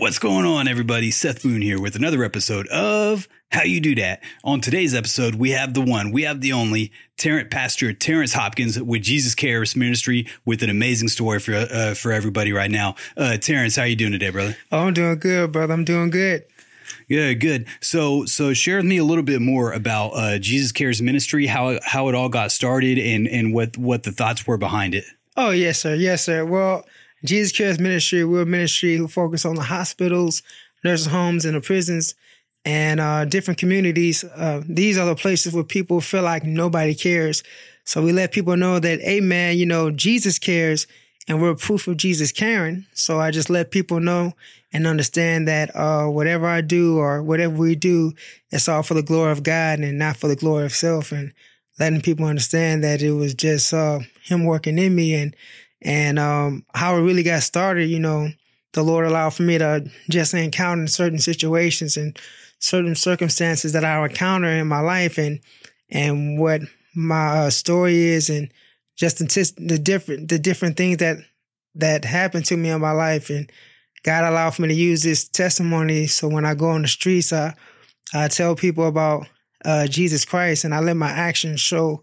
What's going on, everybody? Seth Boone here with another episode of How You Do That. On today's episode, we have the one, we have the only, Terrence Pastor Terrence Hopkins with Jesus Cares Ministry with an amazing story for uh, for everybody right now. Uh, Terrence, how you doing today, brother? Oh, I'm doing good, brother. I'm doing good. Yeah, good. So, so share with me a little bit more about uh, Jesus Cares Ministry, how how it all got started, and and what what the thoughts were behind it. Oh, yes, sir. Yes, sir. Well, Jesus Cares Ministry, we're a ministry who focus on the hospitals, nursing homes, and the prisons, and uh, different communities. Uh, these are the places where people feel like nobody cares. So we let people know that, hey, man, you know, Jesus cares, and we're proof of Jesus caring. So I just let people know and understand that uh, whatever I do or whatever we do, it's all for the glory of God and not for the glory of self. And letting people understand that it was just uh, Him working in me and and um, how it really got started, you know, the Lord allowed for me to just encounter certain situations and certain circumstances that I encounter in my life and and what my uh, story is and just the, different the different things that that happened to me in my life. And God allowed for me to use this testimony. So when I go on the streets I I tell people about uh, Jesus Christ and I let my actions show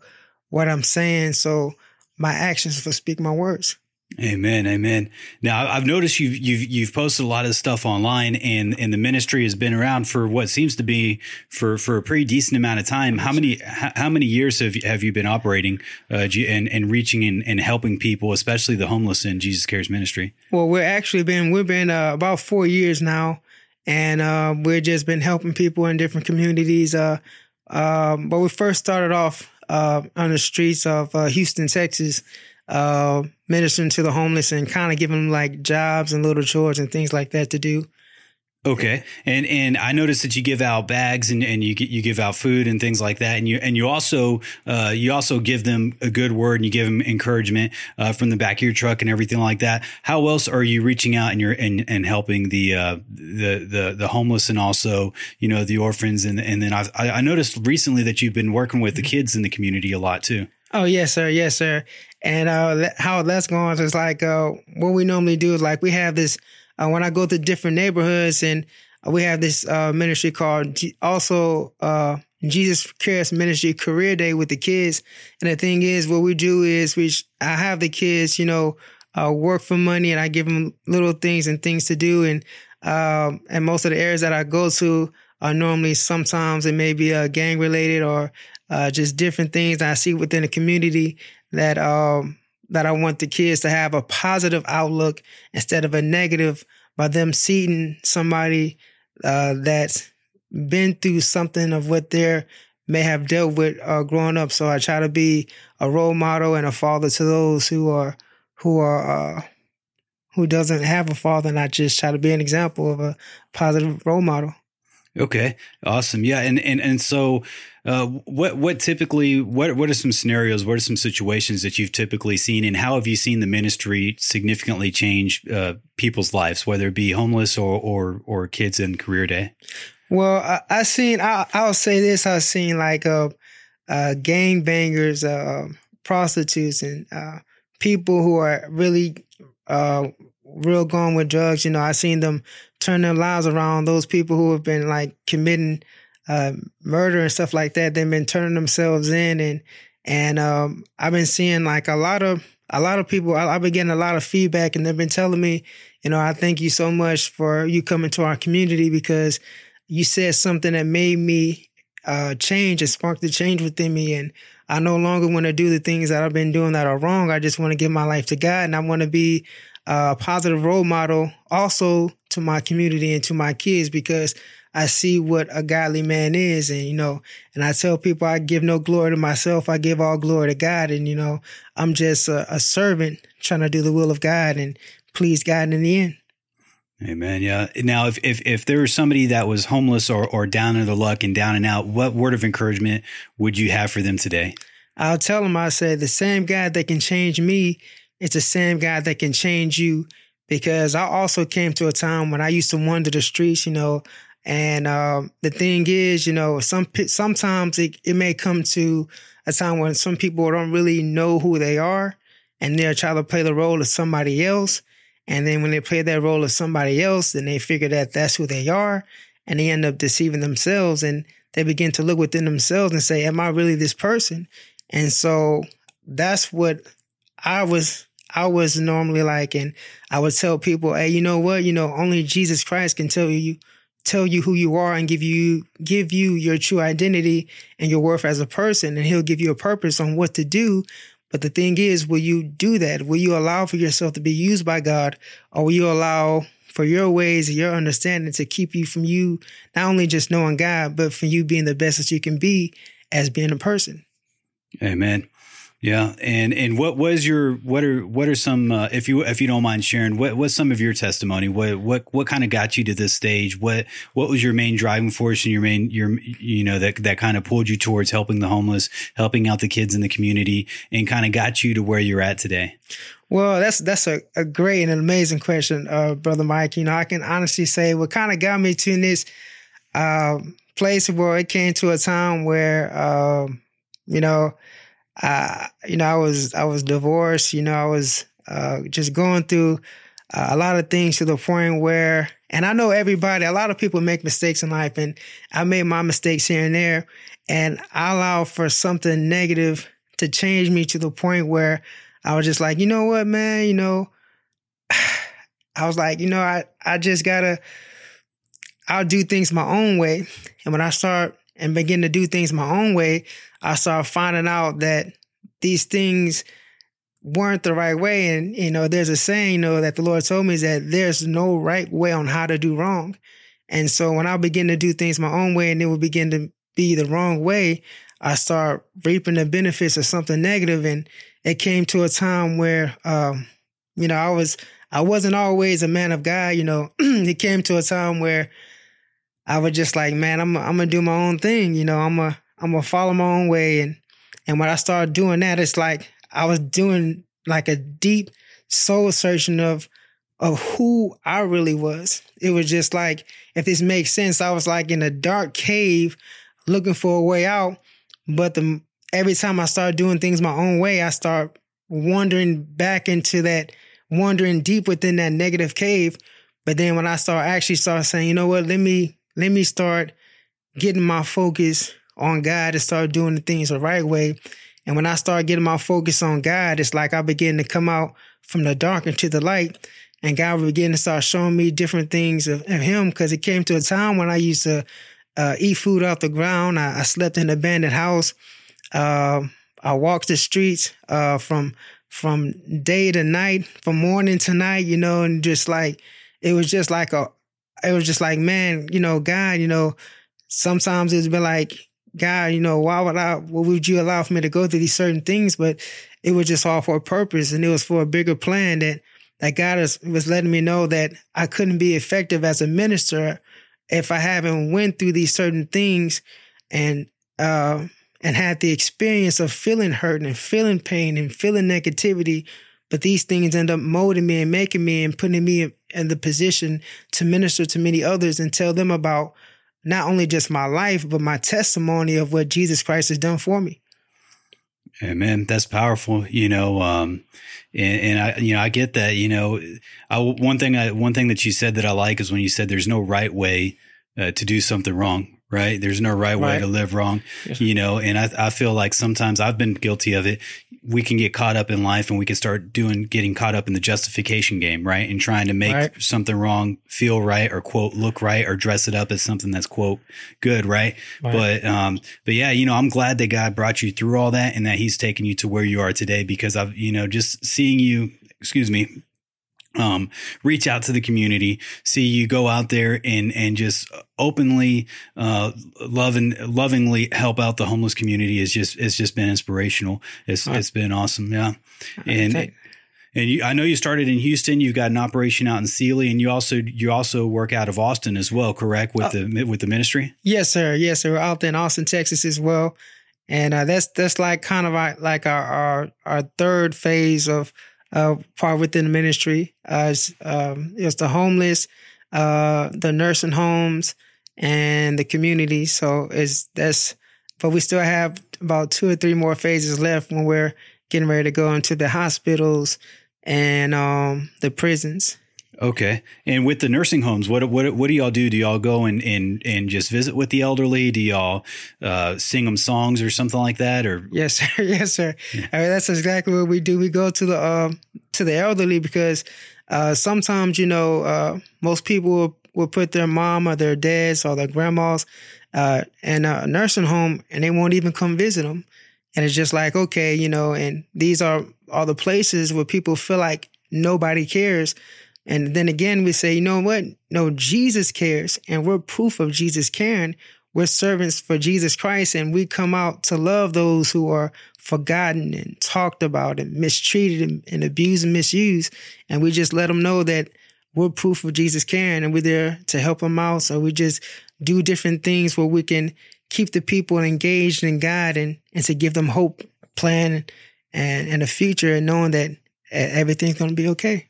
what I'm saying. So my actions will speak my words. Amen, amen. Now I've noticed you've you've you've posted a lot of stuff online, and and the ministry has been around for what seems to be for for a pretty decent amount of time. How many how many years have you, have you been operating uh, and and reaching and, and helping people, especially the homeless in Jesus Cares Ministry? Well, we're actually been we've been uh, about four years now, and uh, we've just been helping people in different communities. Uh, um, but we first started off uh, on the streets of uh, Houston, Texas, uh, ministering to the homeless and kind of giving them like jobs and little chores and things like that to do. Okay, and and I noticed that you give out bags and, and you you give out food and things like that, and you and you also uh, you also give them a good word and you give them encouragement uh, from the back of your truck and everything like that. How else are you reaching out and you're and, and helping the uh, the the the homeless and also you know the orphans and and then I've, I I noticed recently that you've been working with the mm-hmm. kids in the community a lot too. Oh yes, sir. Yes, sir. And uh, how that's going is like uh, what we normally do is like we have this uh, when I go to different neighborhoods and we have this uh, ministry called G- also uh, Jesus Cares Ministry Career Day with the kids. And the thing is, what we do is we I have the kids, you know, uh, work for money, and I give them little things and things to do. And um, and most of the areas that I go to are normally sometimes it may be uh, gang related or uh, just different things I see within the community that um, that I want the kids to have a positive outlook instead of a negative by them seeing somebody uh, that's been through something of what they may have dealt with uh, growing up. So I try to be a role model and a father to those who are who are uh, who doesn't have a father, and I just try to be an example of a positive role model. Okay, awesome. Yeah, and and and so, uh, what what typically what what are some scenarios? What are some situations that you've typically seen, and how have you seen the ministry significantly change uh, people's lives, whether it be homeless or or or kids in career day? Well, I, I seen. I, I'll say this. I've seen like uh, uh gang bangers, uh, prostitutes, and uh, people who are really uh, real gone with drugs. You know, I seen them turn their lives around. Those people who have been like committing uh, murder and stuff like that, they've been turning themselves in, and and um, I've been seeing like a lot of a lot of people. I, I've been getting a lot of feedback, and they've been telling me, you know, I thank you so much for you coming to our community because you said something that made me uh, change and sparked the change within me, and I no longer want to do the things that I've been doing that are wrong. I just want to give my life to God, and I want to be a positive role model also to my community and to my kids because I see what a godly man is. And, you know, and I tell people I give no glory to myself. I give all glory to God. And, you know, I'm just a, a servant trying to do the will of God and please God in the end. Amen. Yeah. Now, if, if, if there was somebody that was homeless or, or down in the luck and down and out, what word of encouragement would you have for them today? I'll tell them, I say, the same God that can change me it's the same God that can change you. Because I also came to a time when I used to wander the streets, you know, and um, the thing is, you know, some sometimes it, it may come to a time when some people don't really know who they are, and they're trying to play the role of somebody else. And then when they play that role of somebody else, then they figure that that's who they are and they end up deceiving themselves and they begin to look within themselves and say, am I really this person? And so that's what I was I was normally like, and I would tell people, hey, you know what? You know, only Jesus Christ can tell you tell you who you are and give you give you your true identity and your worth as a person and he'll give you a purpose on what to do. But the thing is will you do that? Will you allow for yourself to be used by god or will you allow for your ways and your understanding to keep you from you not only just knowing god but from you being the best that you can be as being a person? Amen yeah, and and what was your what are what are some uh, if you if you don't mind sharing what what's some of your testimony what what what kind of got you to this stage what what was your main driving force and your main your you know that that kind of pulled you towards helping the homeless helping out the kids in the community and kind of got you to where you're at today. Well, that's that's a, a great and an amazing question, uh, brother Mike. You know, I can honestly say what kind of got me to this uh, place where it came to a time where um, you know uh, you know, I was I was divorced. You know, I was uh, just going through uh, a lot of things to the point where, and I know everybody. A lot of people make mistakes in life, and I made my mistakes here and there, and I allowed for something negative to change me to the point where I was just like, you know what, man, you know, I was like, you know, I I just gotta. I'll do things my own way, and when I start and begin to do things my own way, I started finding out that these things weren't the right way. And, you know, there's a saying, you know, that the Lord told me is that there's no right way on how to do wrong. And so when I begin to do things my own way and it would begin to be the wrong way, I start reaping the benefits of something negative. And it came to a time where, um, you know, I was, I wasn't always a man of God. You know, it came to a time where I was just like, man, I'm, I'm gonna do my own thing. You know, I'm gonna, I'm gonna follow my own way. And and when I started doing that, it's like I was doing like a deep soul searching of of who I really was. It was just like, if this makes sense, I was like in a dark cave looking for a way out. But the every time I start doing things my own way, I start wandering back into that, wandering deep within that negative cave. But then when I start actually start saying, you know what, let me let me start getting my focus on God and start doing the things the right way. And when I start getting my focus on God, it's like I begin to come out from the dark into the light. And God begin to start showing me different things of, of Him because it came to a time when I used to uh, eat food off the ground. I, I, slept in an abandoned house. Uh, I walked the streets uh, from from day to night, from morning to night, you know, and just like it was just like a, it was just like man, you know, God, you know, sometimes it's been like God, you know, why would I, what would you allow for me to go through these certain things? But it was just all for a purpose and it was for a bigger plan that, that God was, was letting me know that I couldn't be effective as a minister if I haven't went through these certain things and, uh, and had the experience of feeling hurt and feeling pain and feeling negativity. But these things end up molding me and making me and putting me in the position to minister to many others and tell them about not only just my life, but my testimony of what Jesus Christ has done for me. Amen. That's powerful. You know, um, and, and, I, you know, I get that. You know, I, one thing, I, one thing that you said that I like is when you said there's no right way uh, to do something wrong right? There's no right, right. way to live wrong, you know, and I, I feel like sometimes I've been guilty of it. We can get caught up in life and we can start doing, getting caught up in the justification game, right? And trying to make right. something wrong feel right or quote, look right or dress it up as something that's quote, good, right? right? But, um, but yeah, you know, I'm glad that God brought you through all that and that he's taken you to where you are today because I've, you know, just seeing you, excuse me, um, reach out to the community, see you go out there and and just openly, uh, loving lovingly help out the homeless community is just it's just been inspirational. It's right. it's been awesome, yeah. And and you, I know you started in Houston. You've got an operation out in Sealy, and you also you also work out of Austin as well, correct? With uh, the with the ministry. Yes, sir. Yes, sir. Out in Austin, Texas, as well. And uh, that's that's like kind of our, like our, our our third phase of uh, part within the ministry. It's, um, it's the homeless, uh, the nursing homes, and the community. So it's that's, but we still have about two or three more phases left when we're getting ready to go into the hospitals and um, the prisons. Okay. And with the nursing homes, what what what do y'all do? Do y'all go and and and just visit with the elderly? Do y'all uh, sing them songs or something like that? Or yes, sir. Yes, sir. Yeah. I mean, that's exactly what we do. We go to the uh, to the elderly because uh, sometimes you know uh, most people will, will, put their mom or their dads or their grandmas uh, in a nursing home and they won't even come visit them. And it's just like okay, you know, and these are all the places where people feel like nobody cares and then again, we say, you know what? No, Jesus cares, and we're proof of Jesus caring. We're servants for Jesus Christ, and we come out to love those who are forgotten and talked about and mistreated and, and abused and misused. And we just let them know that we're proof of Jesus caring, and we're there to help them out. So we just do different things where we can keep the people engaged in God and, and to give them hope, plan, and, and a future, and knowing that everything's going to be okay.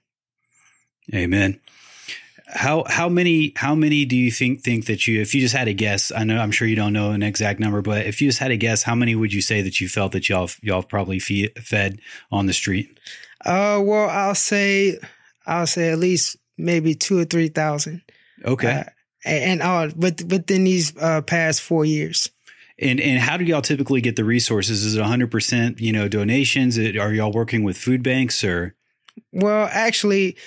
Amen. How how many how many do you think think that you if you just had a guess I know I'm sure you don't know an exact number but if you just had a guess how many would you say that you felt that y'all y'all probably feed, fed on the street? Uh well I'll say I'll say at least maybe two or three thousand. Okay. Uh, and uh but within these uh, past four years. And and how do y'all typically get the resources? Is it 100% you know donations? Are y'all working with food banks or? Well, actually,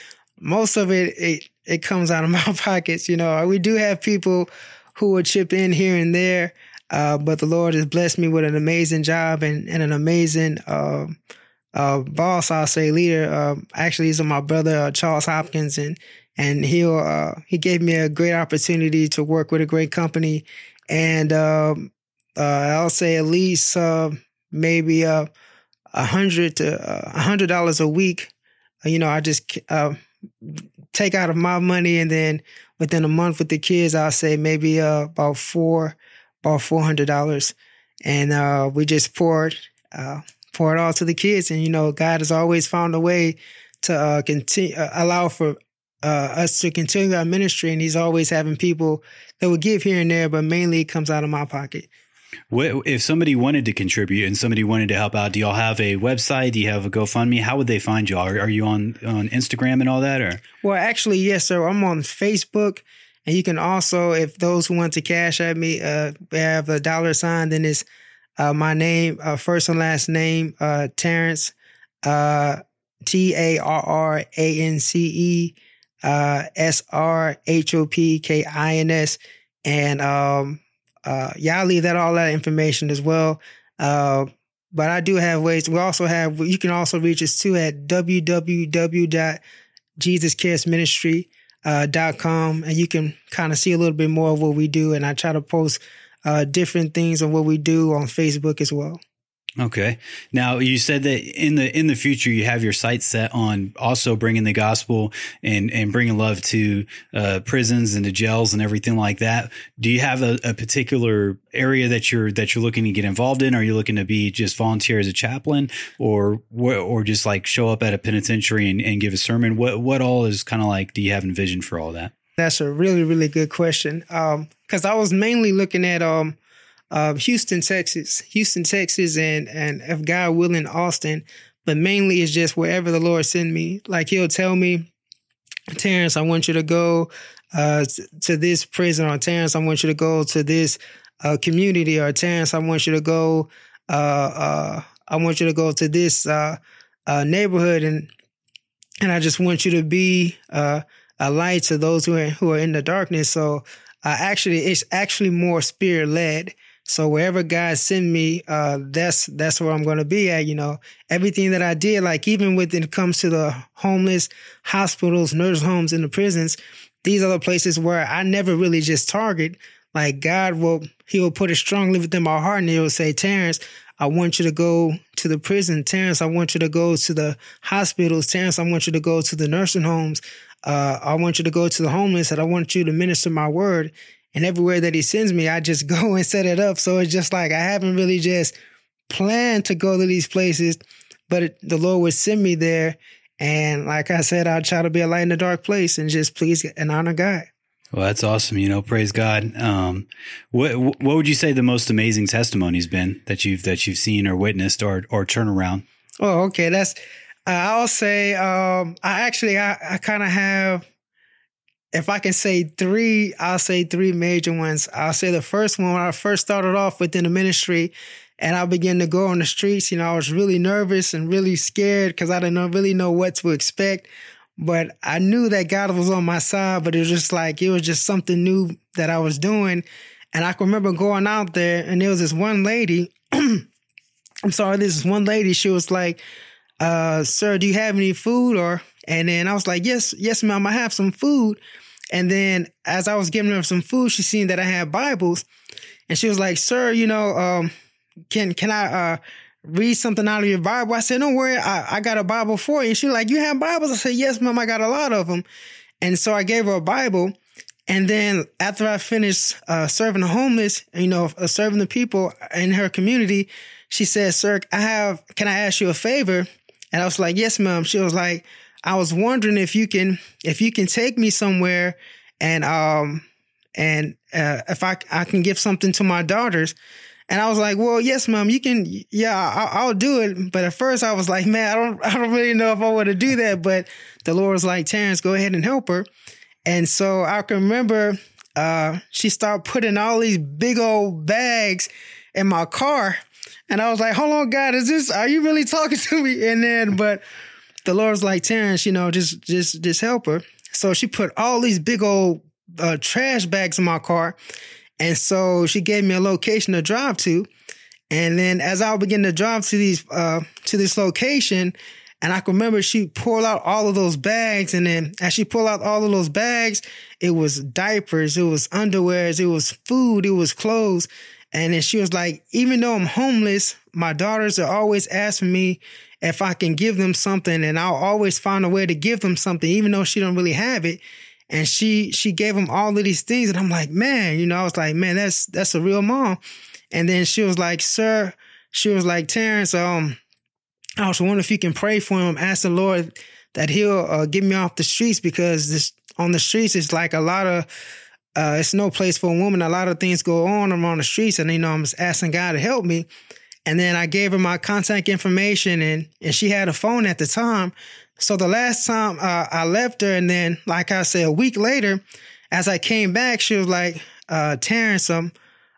most of it, it, it comes out of my pockets. You know, we do have people who will chip in here and there. Uh, but the Lord has blessed me with an amazing job and, and an amazing, uh, uh, boss, I'll say leader. Uh, actually, he's my brother, uh, Charles Hopkins, and, and he'll, uh, he gave me a great opportunity to work with a great company. And, um, I'll say at least, maybe, a hundred to a hundred dollars a week. You know, I just, take out of my money and then within a month with the kids, I'll say maybe uh, about four, about four hundred dollars, and uh, we just poured, uh, pour it all to the kids. And you know, God has always found a way to uh, continue, uh, allow for uh, us to continue our ministry, and He's always having people that will give here and there, but mainly it comes out of my pocket. What, if somebody wanted to contribute and somebody wanted to help out, do y'all have a website? Do you have a GoFundMe? How would they find y'all? Are, are you on on Instagram and all that, or? Well, actually, yes, sir. I'm on Facebook, and you can also, if those who want to Cash App me, uh, have a dollar sign. Then it's uh, my name, uh, first and last name, uh, Terrence, uh, T A R R A N C E, uh, S R H O P K I N S, and um uh, yeah, I'll leave that all that information as well. Uh, but I do have ways. We also have, you can also reach us too at www.jesuscaresministry.com. Uh, and you can kind of see a little bit more of what we do. And I try to post uh, different things on what we do on Facebook as well. Okay. Now you said that in the in the future you have your sights set on also bringing the gospel and and bringing love to uh, prisons and to jails and everything like that. Do you have a, a, particular area that you're that you're looking to get involved in? Are you looking to be just volunteer as a chaplain, or or just like show up at a penitentiary and, and give a sermon? What what all is kind of like? Do you have envisioned for all that? That's a really really good question. Um, because I was mainly looking at um uh, Houston, Texas, Houston, Texas, and and if God willing, Austin. But mainly it's just wherever the Lord send me. Like He'll tell me, Terrence, I want you to go uh, to this prison, or Terrence, I want you to go to this uh, community, or Terrence, I want you to go. Uh, uh, I want you to go to this uh, neighborhood, and and I just want you to be a light to those who are who are in the darkness. So actually, it's actually more spirit led so wherever God send me, uh, that's that's where I'm going to be at. You know, everything that I did, like even when it comes to the homeless, hospitals, nurse homes, and the prisons, these are the places where I never really just target. Like God will, He will put it strongly within my heart, and He will say, Terrence, I want you to go to the prison. Terrence, I want you to go to the hospitals. Terrence, I want you to go to the nursing homes. Uh, I want you to go to the homeless, and I want you to minister my word. And everywhere that he sends me, I just go and set it up. So it's just like I haven't really just planned to go to these places, but it, the Lord would send me there. And like I said, I'll try to be a light in a dark place and just please and honor God. Well, that's awesome. You know, praise God. Um, what what would you say the most amazing testimony's been that you've that you've seen or witnessed or or turnaround? Oh, okay. That's Uh, I'll say um, I actually I, I kind of have if I can say three, I'll say three major ones. I'll say the first one when I first started off within the ministry and I began to go on the streets, you know, I was really nervous and really scared because I didn't really know what to expect. But I knew that God was on my side, but it was just like, it was just something new that I was doing. And I can remember going out there and there was this one lady. I'm sorry, this is one lady. She was like, uh, sir, do you have any food? Or, and then I was like, yes, yes, ma'am, I have some food. And then as I was giving her some food, she seen that I had Bibles, and she was like, "Sir, you know, um, can can I uh, read something out of your Bible?" I said, "Don't worry, I, I got a Bible for you." And she like, "You have Bibles?" I said, "Yes, ma'am, I got a lot of them." And so I gave her a Bible. And then after I finished uh, serving the homeless, you know, uh, serving the people in her community, she said, "Sir, I have. Can I ask you a favor?" And I was like, "Yes, ma'am." She was like, I was wondering if you can if you can take me somewhere and um and uh, if I I can give something to my daughters. And I was like, well, yes, mom, you can. Yeah, I, will do it. But at first, I was like, man, I don't, I don't really know if I want to do that. But the Lord was like, Terrence, go ahead and help her. And so I can remember uh, she started putting all these big old bags in my car, and I was like, hold on, God, is this? Are you really talking to me? And then, but the Lord's like, Terrence, you know, just just just help her. So she put all these big old uh, trash bags in my car. And so she gave me a location to drive to. And then as I began to drive to these uh, to this location, and I can remember she pulled out all of those bags. And then as she pulled out all of those bags, it was diapers, it was underwears, it was food, it was clothes. And then she was like, even though I'm homeless, my daughters are always asking me if I can give them something and I'll always find a way to give them something, even though she don't really have it. And she, she gave them all of these things. And I'm like, man, you know, I was like, man, that's, that's a real mom. And then she was like, sir, she was like, Terrence, um, I was wondering if you can pray for him. Ask the Lord that he'll uh, get me off the streets because this on the streets is like a lot of, uh, it's no place for a woman. A lot of things go on on the streets. And, you know, I'm just asking God to help me. And then I gave her my contact information and, and she had a phone at the time. So the last time uh, I left her, and then, like I said, a week later, as I came back, she was like, uh, Terrence, I'm,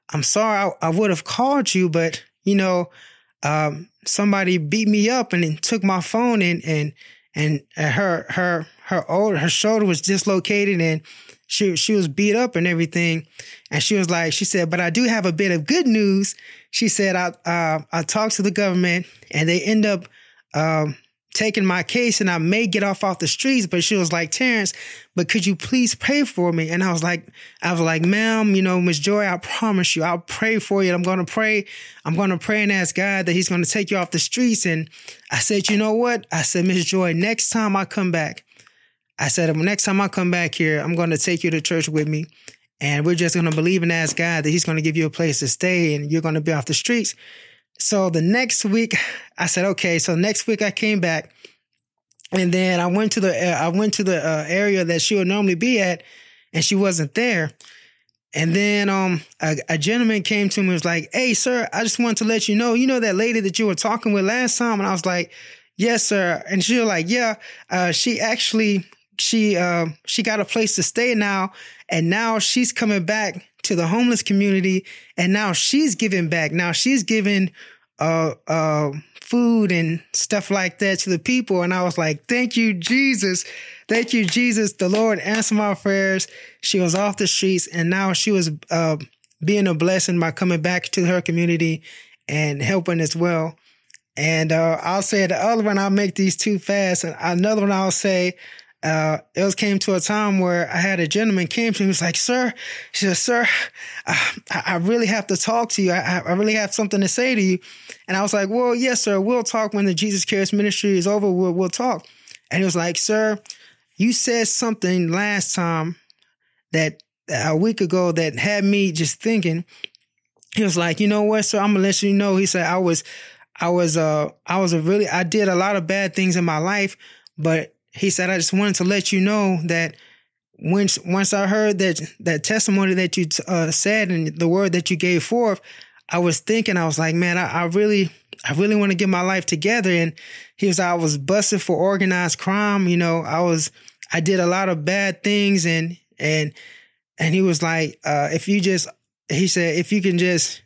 I'm sorry I, I would have called you, but, you know, um, somebody beat me up and took my phone and, and, and her, her, her old, her shoulder was dislocated and she, she was beat up and everything. And she was like, she said, but I do have a bit of good news she said, I, uh, I talked to the government and they end up um, taking my case and I may get off off the streets. But she was like, Terrence, but could you please pray for me? And I was like, I was like, ma'am, you know, Miss Joy, I promise you, I'll pray for you. I'm going to pray. I'm going to pray and ask God that he's going to take you off the streets. And I said, you know what? I said, Miss Joy, next time I come back, I said, next time I come back here, I'm going to take you to church with me. And we're just going to believe and ask God that He's going to give you a place to stay and you're going to be off the streets. So the next week, I said, okay. So next week I came back and then I went to the, uh, I went to the uh, area that she would normally be at and she wasn't there. And then um, a, a, gentleman came to me and was like, Hey, sir, I just wanted to let you know, you know that lady that you were talking with last time? And I was like, Yes, sir. And she was like, Yeah, uh, she actually she uh, she got a place to stay now, and now she's coming back to the homeless community, and now she's giving back. Now she's giving uh uh food and stuff like that to the people, and I was like, "Thank you, Jesus, thank you, Jesus." The Lord answered my prayers. She was off the streets, and now she was uh, being a blessing by coming back to her community and helping as well. And uh, I'll say the other one, I'll make these two fast. And another one, I'll say, uh, it was came to a time where I had a gentleman came to me, he was like, sir, she said, sir, I, I really have to talk to you. I, I, really have something to say to you. And I was like, well, yes, sir, we'll talk when the Jesus Cares ministry is over. We'll, we'll talk. And he was like, sir, you said something last time that a week ago that had me just thinking. He was like, you know what, sir, I'm gonna let you know. He said, I was, I was, uh, I was a really, I did a lot of bad things in my life, but he said, I just wanted to let you know that once once I heard that that testimony that you uh, said and the word that you gave forth, I was thinking, I was like, man, I, I really, I really want to get my life together. And he was, I was busted for organized crime. You know, I was, I did a lot of bad things and, and, and he was like, uh, if you just, he said, if you can just,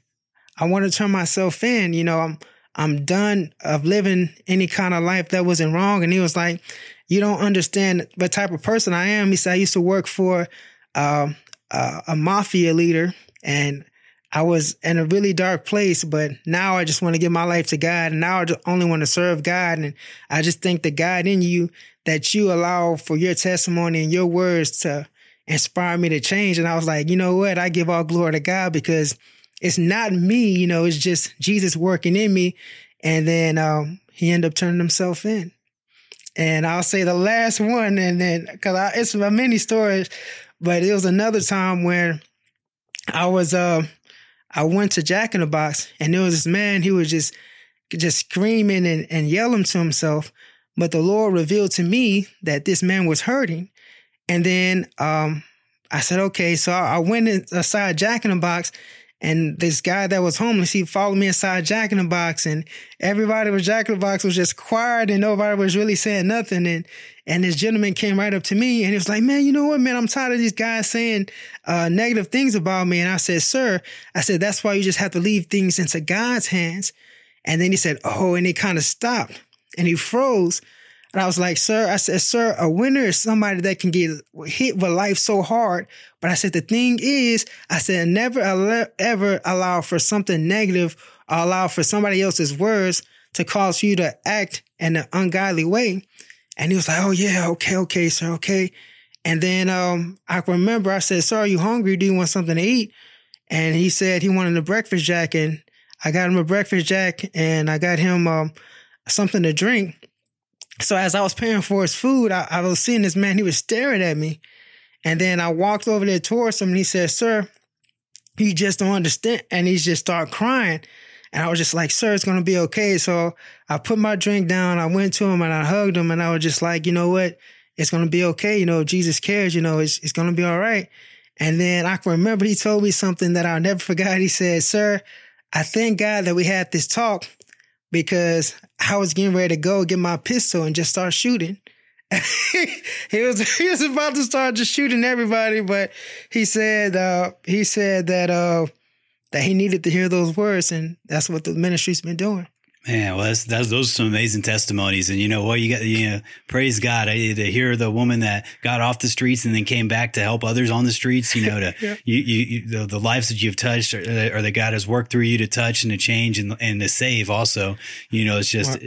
I want to turn myself in, you know, I'm, I'm done of living any kind of life that wasn't wrong. And he was like, you don't understand the type of person I am. He said, I used to work for, uh, a mafia leader and I was in a really dark place, but now I just want to give my life to God. And now I only want to serve God. And I just think the God in you that you allow for your testimony and your words to inspire me to change. And I was like, you know what? I give all glory to God because it's not me, you know, it's just Jesus working in me. And then um, he ended up turning himself in. And I'll say the last one, and then because it's my many stories, but it was another time where I was uh, I went to Jack in the Box, and there was this man. He was just just screaming and, and yelling to himself. But the Lord revealed to me that this man was hurting, and then um, I said, okay. So I, I went inside Jack in the Box, and this guy that was homeless, he followed me inside Jack in the Box, and everybody was Jack in the Box was just quiet, and nobody was really saying nothing. And and this gentleman came right up to me, and he was like, "Man, you know what, man? I'm tired of these guys saying uh, negative things about me." And I said, "Sir, I said that's why you just have to leave things into God's hands." And then he said, "Oh," and he kind of stopped, and he froze. And I was like, sir, I said, sir, a winner is somebody that can get hit with life so hard. But I said, the thing is, I said, never ever allow for something negative or allow for somebody else's words to cause you to act in an ungodly way. And he was like, oh yeah, okay, okay, sir, okay. And then um, I remember I said, sir, are you hungry? Do you want something to eat? And he said he wanted a breakfast jack. And I got him a breakfast jack and I got him um, something to drink. So as I was paying for his food, I, I, was seeing this man, he was staring at me. And then I walked over there towards him and he said, Sir, you just don't understand. And he just started crying. And I was just like, Sir, it's going to be okay. So I put my drink down. I went to him and I hugged him and I was just like, you know what? It's going to be okay. You know, Jesus cares, you know, it's, it's going to be all right. And then I can remember he told me something that I'll never forget. He said, Sir, I thank God that we had this talk because I was getting ready to go get my pistol and just start shooting. he was he was about to start just shooting everybody, but he said uh, he said that uh, that he needed to hear those words, and that's what the ministry's been doing. Man, well, that's, that's those are some amazing testimonies, and you know what you got. You know, praise God I, to hear the woman that got off the streets and then came back to help others on the streets. You know, to yeah. you, you the, the, lives that you've touched, or, or that God has worked through you to touch and to change and and to save. Also, you know, it's just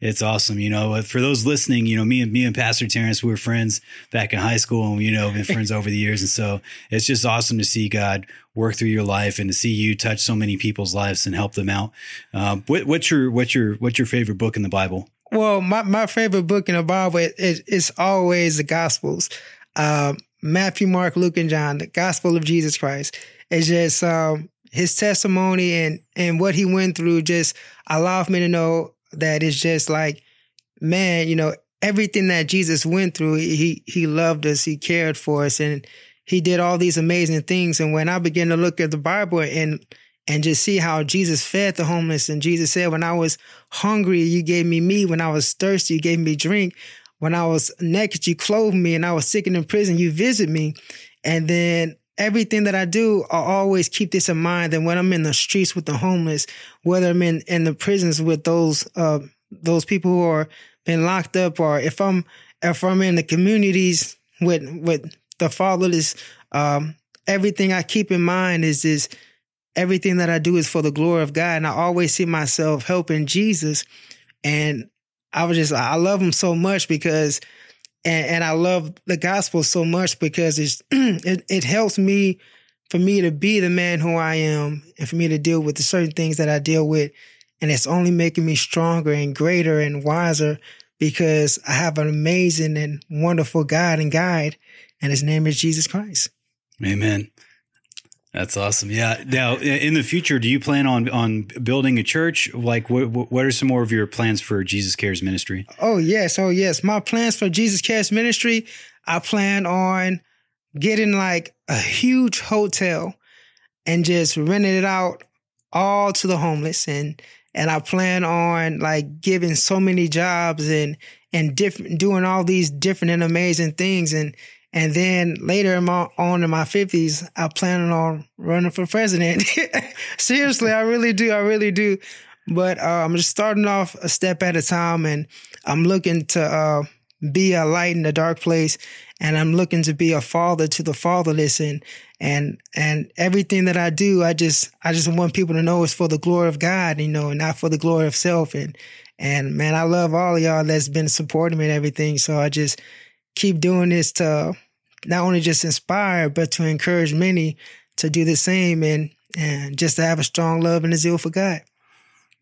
it's awesome. You know, for those listening, you know, me and me and Pastor Terrence we were friends back in high school, and you know, been friends over the years, and so it's just awesome to see God work through your life and to see you touch so many people's lives and help them out. Um, what, what's your what's your what's your favorite book in the Bible? Well, my, my favorite book in the Bible is it, always the Gospels. Uh, Matthew, Mark, Luke, and John, the Gospel of Jesus Christ. It's just um, his testimony and and what he went through just allows me to know that it's just like, man, you know, everything that Jesus went through, he he loved us, he cared for us, and he did all these amazing things. And when I began to look at the Bible and and just see how Jesus fed the homeless, and Jesus said, "When I was hungry, you gave me meat. When I was thirsty, you gave me drink. When I was naked, you clothed me. And I was sick and in prison, you visit me." And then everything that I do, I always keep this in mind that when I'm in the streets with the homeless, whether I'm in, in the prisons with those uh, those people who are been locked up, or if I'm if I'm in the communities with with the fatherless, um, everything I keep in mind is this everything that I do is for the glory of God. And I always see myself helping Jesus. And I was just, I love him so much because, and, and I love the gospel so much because it's, it, it helps me for me to be the man who I am and for me to deal with the certain things that I deal with. And it's only making me stronger and greater and wiser because I have an amazing and wonderful God and guide and his name is Jesus Christ. Amen. That's awesome. Yeah. Now, in the future, do you plan on on building a church? Like, what what are some more of your plans for Jesus Cares Ministry? Oh yes, oh yes. My plans for Jesus Cares Ministry, I plan on getting like a huge hotel and just renting it out all to the homeless and and I plan on like giving so many jobs and and different doing all these different and amazing things and and then later in my, on in my 50s, I plan on running for president. Seriously, I really do. I really do. But uh, I'm just starting off a step at a time and I'm looking to uh, be a light in the dark place and I'm looking to be a father to the fatherless and and and everything that I do, I just I just want people to know it's for the glory of God, you know, and not for the glory of self. And and man, I love all of y'all that's been supporting me and everything. So I just keep doing this to not only just inspire, but to encourage many to do the same and and just to have a strong love and a zeal for God.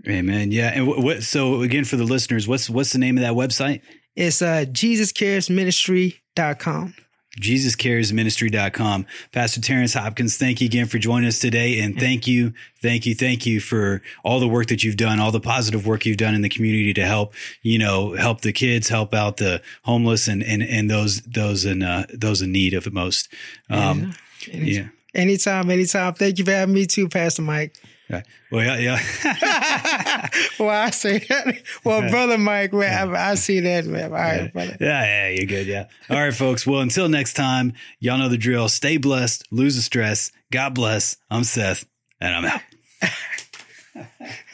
Amen. Yeah. And what? So again, for the listeners, what's what's the name of that website? It's uh, JesusCaresMinistry.com. JesusCaresMinistry.com. Pastor Terrence Hopkins, thank you again for joining us today. And thank you, thank you, thank you for all the work that you've done, all the positive work you've done in the community to help, you know, help the kids, help out the homeless and, and, and those, those in, uh, those in need of it most. Um, yeah. yeah. Anytime, anytime. Thank you for having me too, Pastor Mike. Yeah. Well, yeah, yeah. well, I say that. Well, brother Mike, man, I, I see that, man. All right, yeah. brother. Yeah, yeah, you're good. Yeah. All right, folks. Well, until next time, y'all know the drill. Stay blessed, lose the stress. God bless. I'm Seth, and I'm out.